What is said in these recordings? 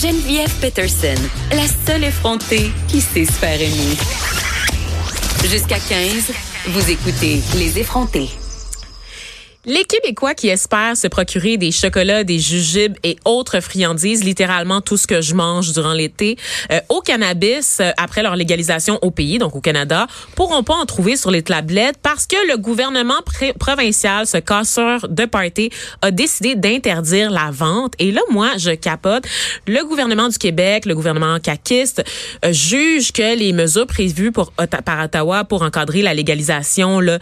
Geneviève Peterson, la seule effrontée qui sait se aimer. Jusqu'à 15, vous écoutez Les effrontés. Les Québécois qui espèrent se procurer des chocolats, des jujubes et autres friandises, littéralement tout ce que je mange durant l'été, euh, au cannabis euh, après leur légalisation au pays, donc au Canada, pourront pas en trouver sur les tablettes parce que le gouvernement provincial, ce casseur de party, a décidé d'interdire la vente. Et là, moi, je capote. Le gouvernement du Québec, le gouvernement caquiste, euh, juge que les mesures prévues par Ottawa pour encadrer la légalisation là,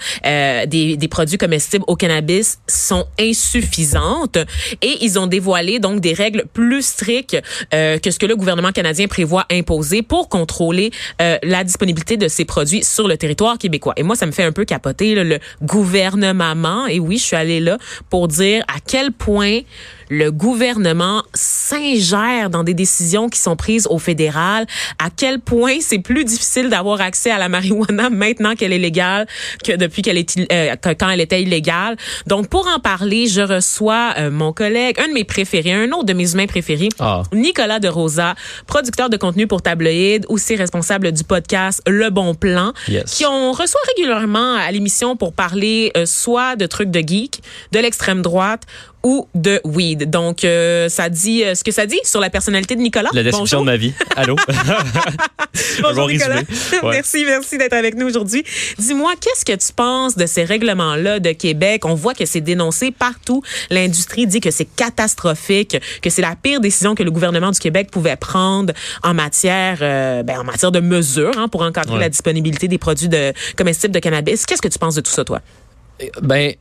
des, des produits comestibles au cannabis sont insuffisantes et ils ont dévoilé donc des règles plus strictes euh, que ce que le gouvernement canadien prévoit imposer pour contrôler euh, la disponibilité de ces produits sur le territoire québécois. Et moi, ça me fait un peu capoter le gouvernement. Et oui, je suis allée là pour dire à quel point le gouvernement s'ingère dans des décisions qui sont prises au fédéral, à quel point c'est plus difficile d'avoir accès à la marijuana maintenant qu'elle est légale que depuis qu'elle est euh, quand elle était illégale. Donc pour en parler, je reçois euh, mon collègue, un de mes préférés, un autre de mes humains préférés, ah. Nicolas de Rosa, producteur de contenu pour Tabloïd, aussi responsable du podcast Le Bon Plan, qui on reçoit régulièrement à l'émission pour parler euh, soit de trucs de geek, de l'extrême droite ou de weed. Donc, euh, ça dit euh, ce que ça dit sur la personnalité de Nicolas. La description de ma vie. Allô? Bonjour Nicolas. Merci, merci d'être avec nous aujourd'hui. Dis-moi, qu'est-ce que tu penses de ces règlements-là de Québec? On voit que c'est dénoncé partout. L'industrie dit que c'est catastrophique, que c'est la pire décision que le gouvernement du Québec pouvait prendre en matière, euh, ben, en matière de mesures hein, pour encadrer la disponibilité des produits de comestibles de cannabis. Qu'est-ce que tu penses de tout ça, toi? Ben,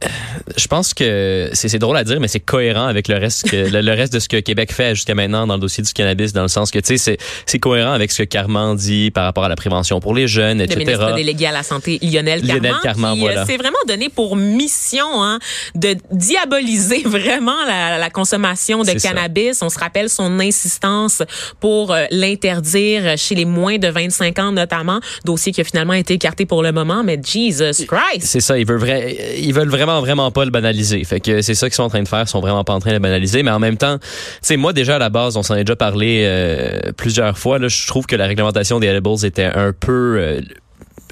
je pense que c'est drôle à dire, mais c'est cohérent avec le reste, que, le, reste de ce que Québec fait jusqu'à maintenant dans le dossier du cannabis, dans le sens que, tu sais, c'est cohérent avec ce que Carman dit par rapport à la prévention pour les jeunes, etc. Le ministre délégué à la santé, Lionel Lionel Carman qui euh, s'est vraiment donné pour mission hein, de diaboliser vraiment la, la consommation de cannabis. On se rappelle son insistance pour euh, l'interdire chez les moins de 25 ans, notamment, dossier qui a finalement été écarté pour le moment, mais Jesus Christ! C'est ça, il veut vrai ils veulent vraiment, vraiment pas le banaliser. Fait que c'est ça qu'ils sont en train de faire. Ils sont vraiment pas en train de le banaliser. Mais en même temps, tu sais, moi, déjà, à la base, on s'en est déjà parlé euh, plusieurs fois. Là, je trouve que la réglementation des edibles était un peu...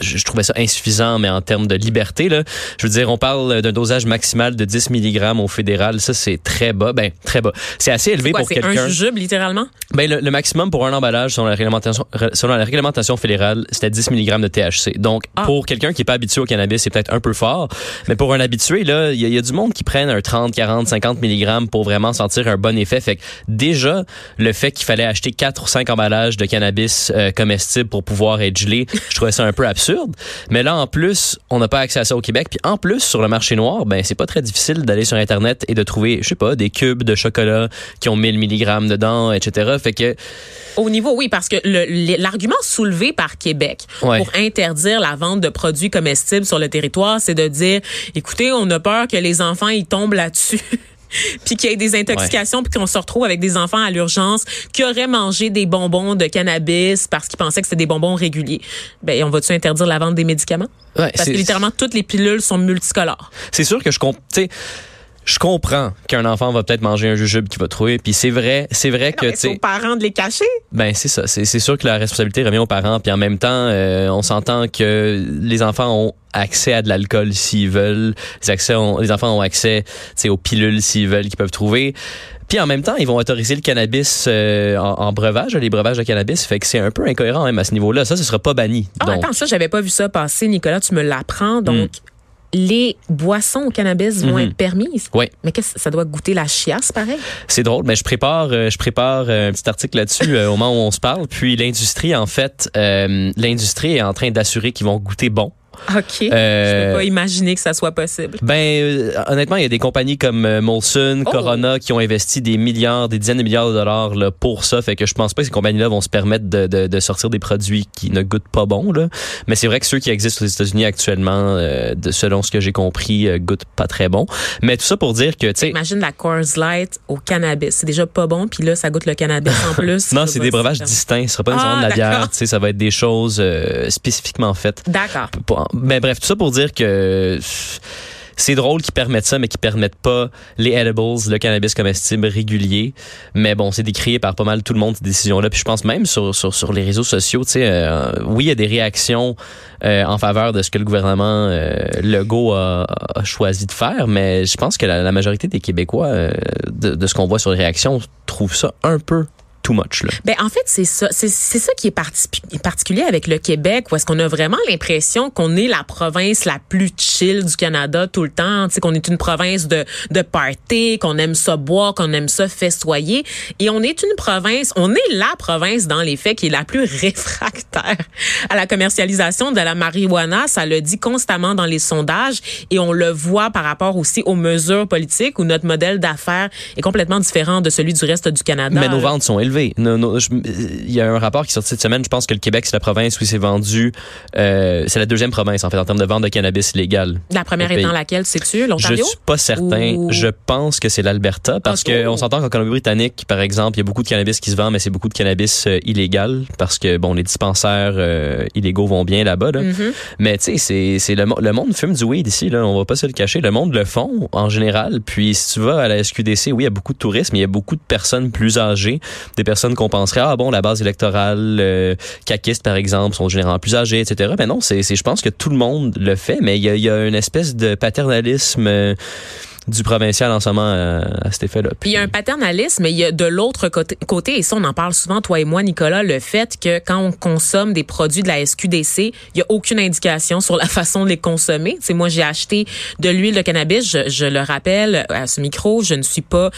Je, trouvais ça insuffisant, mais en termes de liberté, là, je veux dire, on parle d'un dosage maximal de 10 mg au fédéral. Ça, c'est très bas. Ben, très bas. C'est assez élevé pour quelqu'un. C'est un jujube, littéralement? Ben, le, maximum pour un emballage, selon la réglementation, selon la réglementation fédérale, c'était 10 mg de THC. Donc, ah. pour quelqu'un qui est pas habitué au cannabis, c'est peut-être un peu fort. Mais pour un habitué, là, il y, a du monde qui prennent un 30, 40, 50 mg pour vraiment sentir un bon effet. Fait que déjà, le fait qu'il fallait acheter 4 ou 5 emballages de cannabis euh, comestibles pour pouvoir être gelé, je trouvais ça un peu absurde mais là, en plus, on n'a pas accès à ça au Québec. Puis en plus, sur le marché noir, ben c'est pas très difficile d'aller sur Internet et de trouver, je sais pas, des cubes de chocolat qui ont 1000 mg dedans, etc. Fait que... Au niveau, oui, parce que l'argument soulevé par Québec pour interdire la vente de produits comestibles sur le territoire, c'est de dire, écoutez, on a peur que les enfants, ils tombent là-dessus. puis qu'il y ait des intoxications, puis qu'on se retrouve avec des enfants à l'urgence qui auraient mangé des bonbons de cannabis parce qu'ils pensaient que c'était des bonbons réguliers. Ben, on va-tu interdire la vente des médicaments? parce que littéralement, toutes les pilules sont multicolores. C'est sûr que je comprends je comprends qu'un enfant va peut-être manger un jujube qu'il va trouver puis c'est vrai c'est vrai que c'est aux parents de les cacher ben c'est ça c'est sûr que la responsabilité revient aux parents puis en même temps euh, on s'entend que les enfants ont accès à de l'alcool s'ils veulent les accès les enfants ont accès aux pilules s'ils veulent qu'ils peuvent trouver puis en même temps, ils vont autoriser le cannabis euh, en, breuvage, les breuvages de cannabis. Fait que c'est un peu incohérent même à ce niveau-là. Ça, ce sera pas banni. Ah, attends, ça, j'avais pas vu ça passer, Nicolas. Tu me l'apprends. Donc, hmm les boissons au cannabis vont mhm. être permises. Oui. Mais qu'est-ce ça doit goûter la chiasse pareil? C'est drôle, mais je prépare euh, je prépare euh, un petit article là-dessus euh, au moment où on se parle, puis l'industrie en fait l'industrie est en train d'assurer qu'ils vont goûter bon. OK. Euh, je peux pas imaginer que ça soit possible. Ben, euh, honnêtement, il y a des compagnies comme euh, Molson, oh. Corona qui ont investi des milliards, des dizaines de milliards de dollars là, pour ça. Fait que je pense pas que ces compagnies-là vont se permettre de, de, de, sortir des produits qui ne goûtent pas bon. Là. Mais c'est vrai que ceux qui existent aux États-Unis actuellement, de, selon ce que j'ai compris, goûtent pas très bon. Mais tout ça pour dire que, tu sais... Imagine la Coors Light au cannabis. C'est déjà pas bon, puis là, ça goûte le cannabis en plus. non, c'est des breuvages distincts. Ce sera pas nécessairement ah, de la bière. Tu sais, ça va être des choses spécifiquement faites. D'accord mais bref, tout ça pour dire que c'est drôle qu'ils permettent ça, mais qu'ils permettent pas les edibles, le cannabis comestible régulier. Mais bon, c'est décrié par pas mal tout le monde, ces décisions-là. Puis je pense même sur, sur, les réseaux sociaux, tu sais, euh, oui, il y a des réactions euh, en faveur de ce que le gouvernement euh, Legault a, choisi de faire, mais je pense que la, la majorité des Québécois, euh, de, de ce qu'on voit sur les réactions, trouvent ça un peu too much. Là. Ben, en fait, c'est ça. C'est, c'est ça qui est parti, particulier avec le Québec, où est-ce qu'on a vraiment l'impression qu'on est la province la plus chill du Canada tout le temps, tu sais, qu'on est une province de, de party, qu'on aime ça boire, qu'on aime ça festoyer. Et on est une province, on est la province dans les faits qui est la plus réfractaire à la commercialisation de la marijuana. Ça le dit constamment dans les sondages et on le voit par rapport aussi aux mesures politiques où notre modèle d'affaires est complètement différent de celui du reste du Canada. Mais nos ventes sont élevées il y a un rapport qui est sorti cette semaine. Je pense que le Québec, c'est la province où c'est vendu. Euh, c'est la deuxième province, en fait, en termes de vente de cannabis légal. La première étant laquelle, sais-tu? L'Ontario? Je suis pas certain. Ou... Je pense que c'est l'Alberta parce okay. qu'on s'entend qu'en Colombie-Britannique, par exemple, il y a beaucoup de cannabis qui se vend, mais c'est beaucoup de cannabis euh, illégal parce que, bon, les dispensaires euh, illégaux vont bien là-bas. Là. Mm -hmm. Mais tu sais, c'est le, le monde fume du weed ici. Là, on va pas se le cacher. Le monde le font en général. Puis si tu vas à la SQDC, oui, il y a beaucoup de touristes, mais il y a beaucoup de personnes plus âgées, des personnes qu'on penserait ah bon la base électorale euh, caquiste par exemple sont généralement plus âgées etc. Mais non, c'est je pense que tout le monde le fait, mais il y a, y a une espèce de paternalisme. Euh, du provincial en ce moment à, à cet effet-là. Puis il y a un paternalisme, mais il y a de l'autre côté, côté, et ça on en parle souvent, toi et moi, Nicolas, le fait que quand on consomme des produits de la SQDC, il y a aucune indication sur la façon de les consommer. C'est moi j'ai acheté de l'huile de cannabis, je, je, le rappelle à ce micro, je ne suis pas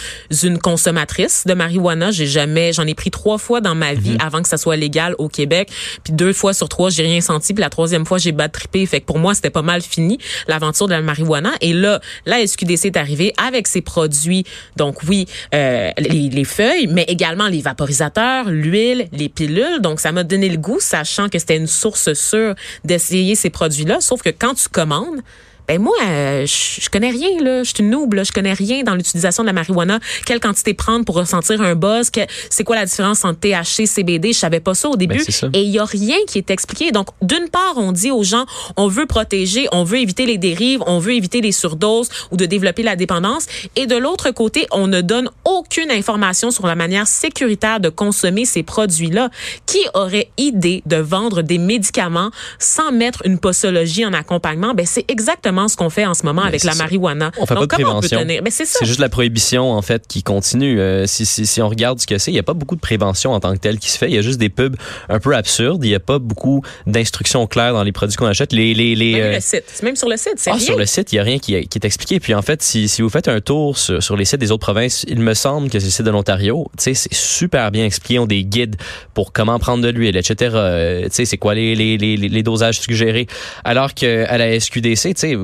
une consommatrice de marijuana, j'ai jamais, j'en ai pris trois fois dans ma vie mm -hmm. avant que ça soit légal au Québec, puis deux fois sur trois j'ai rien senti, puis la troisième fois j'ai bad trippé, fait que pour moi c'était pas mal fini l'aventure de la marijuana. Et là, la SQDC avec ses produits. Donc oui, euh, les, les, feuilles, mais également les vaporisateurs, l'huile, les pilules. Donc ça m'a donné le goût, sachant que c'était une source sûre d'essayer ces produits-là. Sauf que quand tu commandes, ben moi, euh, je, je connais rien là, je suis une noob, là, je connais rien dans l'utilisation de la marijuana. Quelle quantité prendre pour ressentir un buzz? Que, C'est quoi la différence entre THC, CBD Je savais pas ça au début. Ben, ça. Et il y a rien qui est expliqué. Donc, d'une part, on dit aux gens, on veut protéger, on veut éviter les dérives, on veut éviter les surdoses ou de développer la dépendance. Et de l'autre côté, on ne donne aucune information sur la manière sécuritaire de consommer ces produits-là. Qui aurait idée de vendre des médicaments sans mettre une posologie en accompagnement? Ben c'est exactement ce qu'on fait en ce moment Mais avec la ça. marijuana. On fait Donc, pas de prévention. on peut tenir? Mais c'est ça. C'est juste la prohibition, en fait, qui continue. Euh, si, si, si on regarde ce que c'est, il n'y a pas beaucoup de prévention en tant que telle qui se fait. Il y a juste des pubs un peu absurdes. Il n'y a pas beaucoup d'instructions claires dans les produits qu'on achète. Les, les, les, Même euh, le site. Même sur le site, c'est ah, rien. sur le site, il n'y a rien qui, qui est expliqué. Puis en fait, si, si vous faites un tour sur, sur les sites des autres provinces, il me semble que c'est le site de l'Ontario. Tu sais, c'est super bien expliqué. Ont des guides pour comment prendre de l'huile, etc. Euh, tu sais, c'est quoi les, les, les, les dosages suggérés. Alors qu'à la SQDC, tu sais,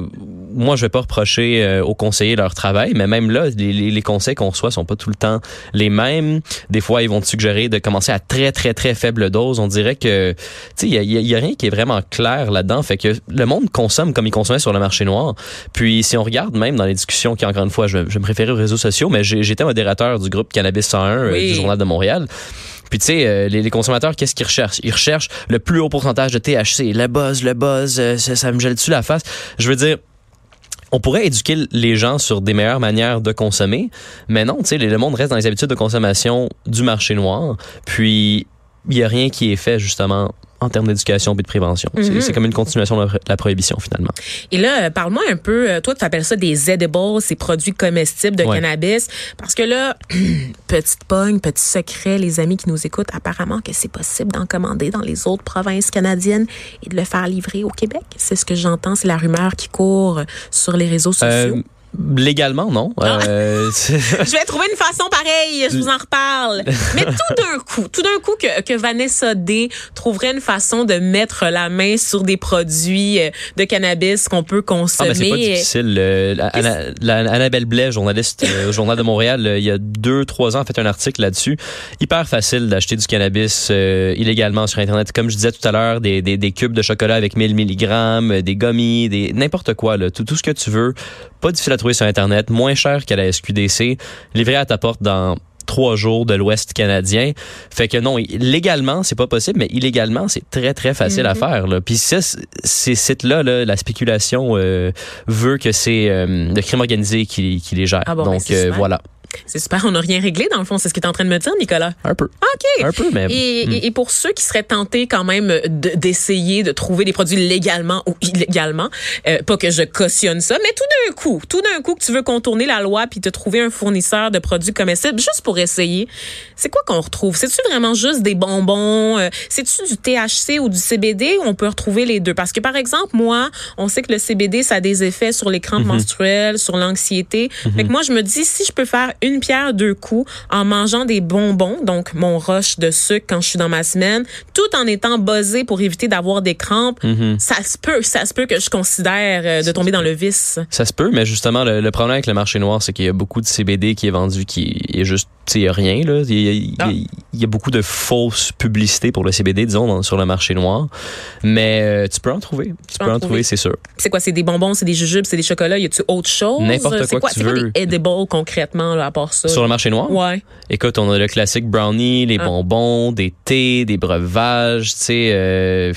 moi, je vais pas reprocher euh, aux conseillers leur travail, mais même là, les, les, conseils qu'on reçoit sont pas tout le temps les mêmes. Des fois, ils vont te suggérer de commencer à très, très, très faible dose. On dirait que, tu sais, il y a, y a, rien qui est vraiment clair là-dedans. Fait que le monde consomme comme il consommait sur le marché noir. Puis, si on regarde même dans les discussions, qui encore une fois, je, je me référais aux réseaux sociaux, mais j'étais modérateur du groupe Cannabis 101 Oui. euh, du Journal de Montréal. Puis tu sais, euh, les, consommateurs, qu'est-ce qu'ils recherchent? Ils recherchent le plus haut pourcentage de THC, le buzz, le buzz, euh, ça, me gèle dessus la face? Je veux dire, on pourrait éduquer les gens sur des meilleures manières de consommer, mais non, tu sais, le monde reste dans les habitudes de consommation du marché noir. Puis il y a rien qui est fait justement en termes d'éducation et de prévention. Mhm. C'est- C'est comme une continuation de la- prohibition finalement. Et là, euh, parle-moi un peu, euh, toi, tu appelles ça des edibles, ces produits comestibles de Ouais. cannabis. Parce que là, petite pogne, petit secret, les amis qui nous écoutent, apparemment que c'est possible d'en commander dans les autres provinces canadiennes et de le faire livrer au Québec. C'est ce que j'entends, c'est la rumeur qui court sur les réseaux sociaux. Euh, légalement, non. Ah. Euh, Je vais trouver une façon pareille, je vous en reparle. Mais tout d'un coup, tout d'un coup que, que Vanessa D trouverait une façon de mettre la main sur des produits euh, de cannabis qu'on peut Ah, consommer. mais c'est pas difficile. Euh, la- Anna- la- Annabelle Blais, journaliste euh, au Journal de Montréal, il y a deux, trois ans, a fait un article là-dessus. Hyper facile d'acheter du cannabis illégalement sur Internet. Comme je disais tout à l'heure, des, des, des cubes de chocolat avec 1000 milligrammes, euh, des gummies, des n'importe quoi, là, tout, tout ce que tu veux. Pas difficile à trouver sur Internet, moins cher qu'à la SQDC, livré à ta porte dans trois jours de l'Ouest canadien. Fait que non, légalement, c'est pas possible, mais illégalement, c'est très, très facile à Mhm. faire. Là. Puis ces sites-là, là, la spéculation euh, veut que c'est euh, le crime organisé qui, qui les gère. Ah bon, ben, Donc euh, voilà. C'est super, on n'a rien réglé dans le fond, c'est ce que tu es en train de me dire, Nicolas. Un peu. OK. Un peu. Et, Hmm. et- et pour ceux qui seraient tentés quand même de- d'essayer de, trouver des produits légalement ou illégalement, euh, pas que je cautionne ça, mais tout d'un coup, tout d'un coup que tu veux contourner la loi puis te trouver un fournisseur de produits comestibles juste pour essayer, c'est quoi qu'on retrouve? C'est-tu vraiment juste des bonbons? Euh, C'est-tu du THC ou du CBD on peut retrouver les deux? Parce que par exemple, moi, on sait que le CBD, ça a des effets sur les crampes menstruelles, sur l'anxiété. Fait que moi, je me dis, si je peux faire une pierre deux coups en mangeant des bonbons, donc mon rush de sucre quand je suis dans ma semaine, tout en étant buzzé pour éviter d'avoir des crampes, ça se peut, ça se peut que je considère euh, de tomber dans le vice. Ça se peut, mais justement, le, le problème avec le marché noir, c'est qu'il y a beaucoup de CBD qui est vendu qui est juste, il y a rien, là. Il y a, il y a- il y a beaucoup de fausses publicités pour le CBD, disons, dans- sur le marché noir. Mais euh, tu peux en trouver. Tu peux en trouver, c'est sûr. C'est quoi? C'est des bonbons, c'est des jujubes, c'est des chocolats, y a-tu autre chose? N'importe C'est quoi que tu C'est quoi veux. des edibles concrètement, là, à part ça? Sur le marché noir? Ouais. Écoute, on a le classique brownie, les Ah. bonbons, des thés, des breuvages, tu sais, euh,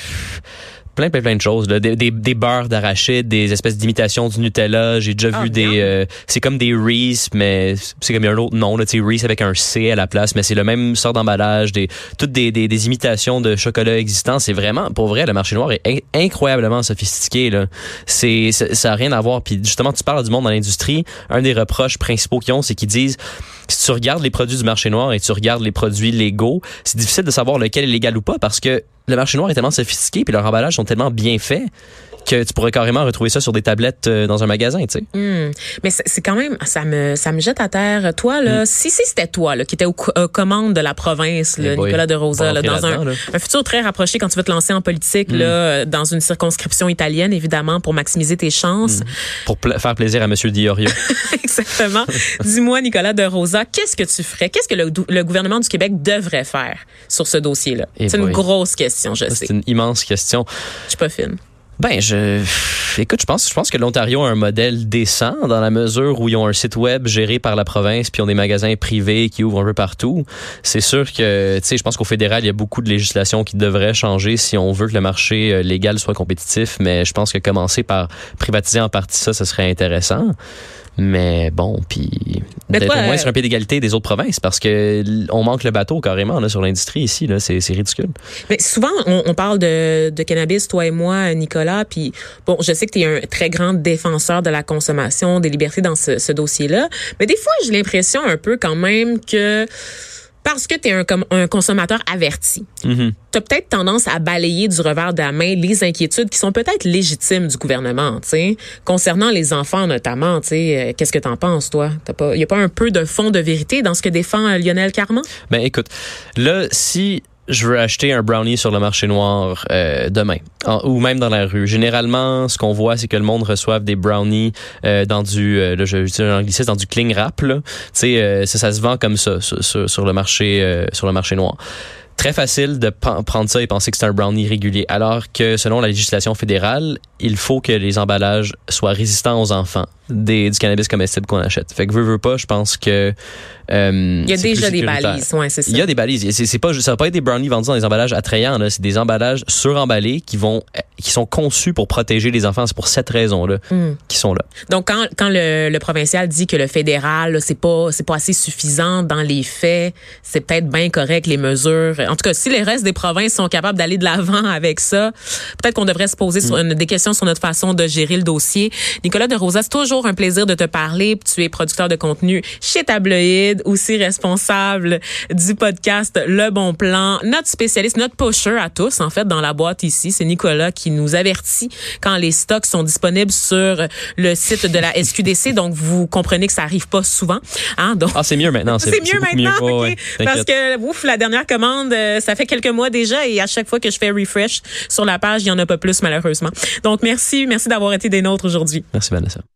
plein, plein, plein de choses. Là. Des, des, des beurres d'arachide, des espèces d'imitations du Nutella. J'ai déjà Ah, vu bien. des... euh, c'est comme des Reese, mais c'est comme il y a un autre nom, là, Reese avec un C à la place, mais c'est le même sort d'emballage, des, toutes des, des, des imitations de chocolat existants. C'est vraiment, pour vrai, le marché noir est in- incroyablement sophistiqué. Là. C'est, ça ça a rien à voir. Puis justement, tu parles du monde dans l'industrie. Un des reproches principaux qu'ils ont, c'est qu'ils disent si tu regardes les produits du marché noir et tu regardes les produits légaux, c'est difficile de savoir lequel est légal ou pas parce que le marché noir est tellement sophistiqué puis leurs emballages sont tellement bien faits que tu pourrais carrément retrouver ça sur des tablettes euh, dans un magasin, tu sais. Hmm. Mais c'est quand même, ça me, ça me jette à terre. Toi, là, si, si c'était toi, là, qui était aux, co- aux commandes de la province, là, Eh boy. Nicolas de Rosa, là, dans un, futur très rapproché quand tu veux te lancer en politique, là, euh, dans une circonscription italienne, évidemment, pour maximiser tes chances. Pour faire plaisir à Monsieur Diorio. Exactement. Dis-moi, Nicolas de Rosa, qu'est-ce que tu ferais? Qu'est-ce que le, le gouvernement du Québec devrait faire sur ce dossier-là? Eh c'est une grosse question, je sais. c'est une immense question. Je suis pas fine. Ben, je, écoute, je pense, je pense que l'Ontario a un modèle décent dans la mesure où ils ont un site web géré par la province puis ils ont des magasins privés qui ouvrent un peu partout. C'est sûr que, tu sais, je pense qu'au fédéral, il y a beaucoup de législation qui devrait changer si on veut que le marché euh, légal soit compétitif. Mais je pense que commencer par privatiser en partie ça, ce serait intéressant. Mais bon, puis d'être au moins euh, sur un pied d'égalité des autres provinces parce que on manque le bateau carrément là, sur l'industrie ici. Là, c'est, c'est ridicule. Mais souvent, on, on parle de, de cannabis, toi et moi, Nicolas, puis bon, je sais que tu es un très grand défenseur de la consommation, des libertés dans ce, ce dossier-là, mais des fois, j'ai l'impression un peu quand même que parce que tu es un, com- un consommateur averti, tu as peut-être tendance à balayer du revers de la main les inquiétudes qui sont peut-être légitimes du gouvernement, tu sais, concernant les enfants notamment, tu sais, euh, qu'est-ce que t'en penses toi? T'as pas, y a pas un peu de fond de vérité dans ce que défend euh, Lionel Carman? Ben écoute, là, si je veux acheter un brownie sur le marché noir euh, demain, en- ou même dans la rue, généralement, ce qu'on voit, c'est que le monde reçoive des brownies euh, dans du, euh, là, je vais utiliser un anglicisme, dans du cling wrap. Tu sais, euh, ça, ça se vend comme ça sur, sur- le marché, euh, sur le marché noir. Très facile de prendre ça et penser que c'est un brownie régulier, alors que selon la législation fédérale, il faut que les emballages soient résistants aux enfants des, du cannabis comestible qu'on achète. Fait que veux, veux pas, je pense que euh, Il y a déjà des balises, ouais, c'est ça. Il y a des balises. C'est, c'est pas, ça va pas être des brownies vendus dans des emballages attrayants. Là. C'est des emballages suremballés qui vont, qui sont conçus pour protéger les enfants. C'est pour cette raison-là Hmm. qui sont là. Donc quand quand le, le provincial dit que le fédéral là, c'est pas c'est pas assez suffisant dans les faits, c'est peut-être bien correct les mesures. En tout cas, si les restes des provinces sont capables d'aller de l'avant avec ça, peut-être qu'on devrait se poser sur une, des questions sur notre façon de gérer le dossier. Nicolas de Rosa, c'est toujours un plaisir de te parler. Tu es producteur de contenu chez Tabloïd, aussi responsable du podcast Le Bon Plan, notre spécialiste, notre pusher à tous en fait dans la boîte ici, c'est Nicolas qui nous avertit quand les stocks sont disponibles sur le site de la SQDC. Donc vous comprenez que ça arrive pas souvent. Hein? Donc Ah, c'est mieux maintenant. c'est mieux maintenant, Ouais, ok. ouais, parce que ouf, la dernière commande, euh, ça fait quelques mois déjà et à chaque fois que je fais refresh sur la page, il y en a pas plus malheureusement. Donc merci, merci d'avoir été des nôtres aujourd'hui. Merci Vanessa.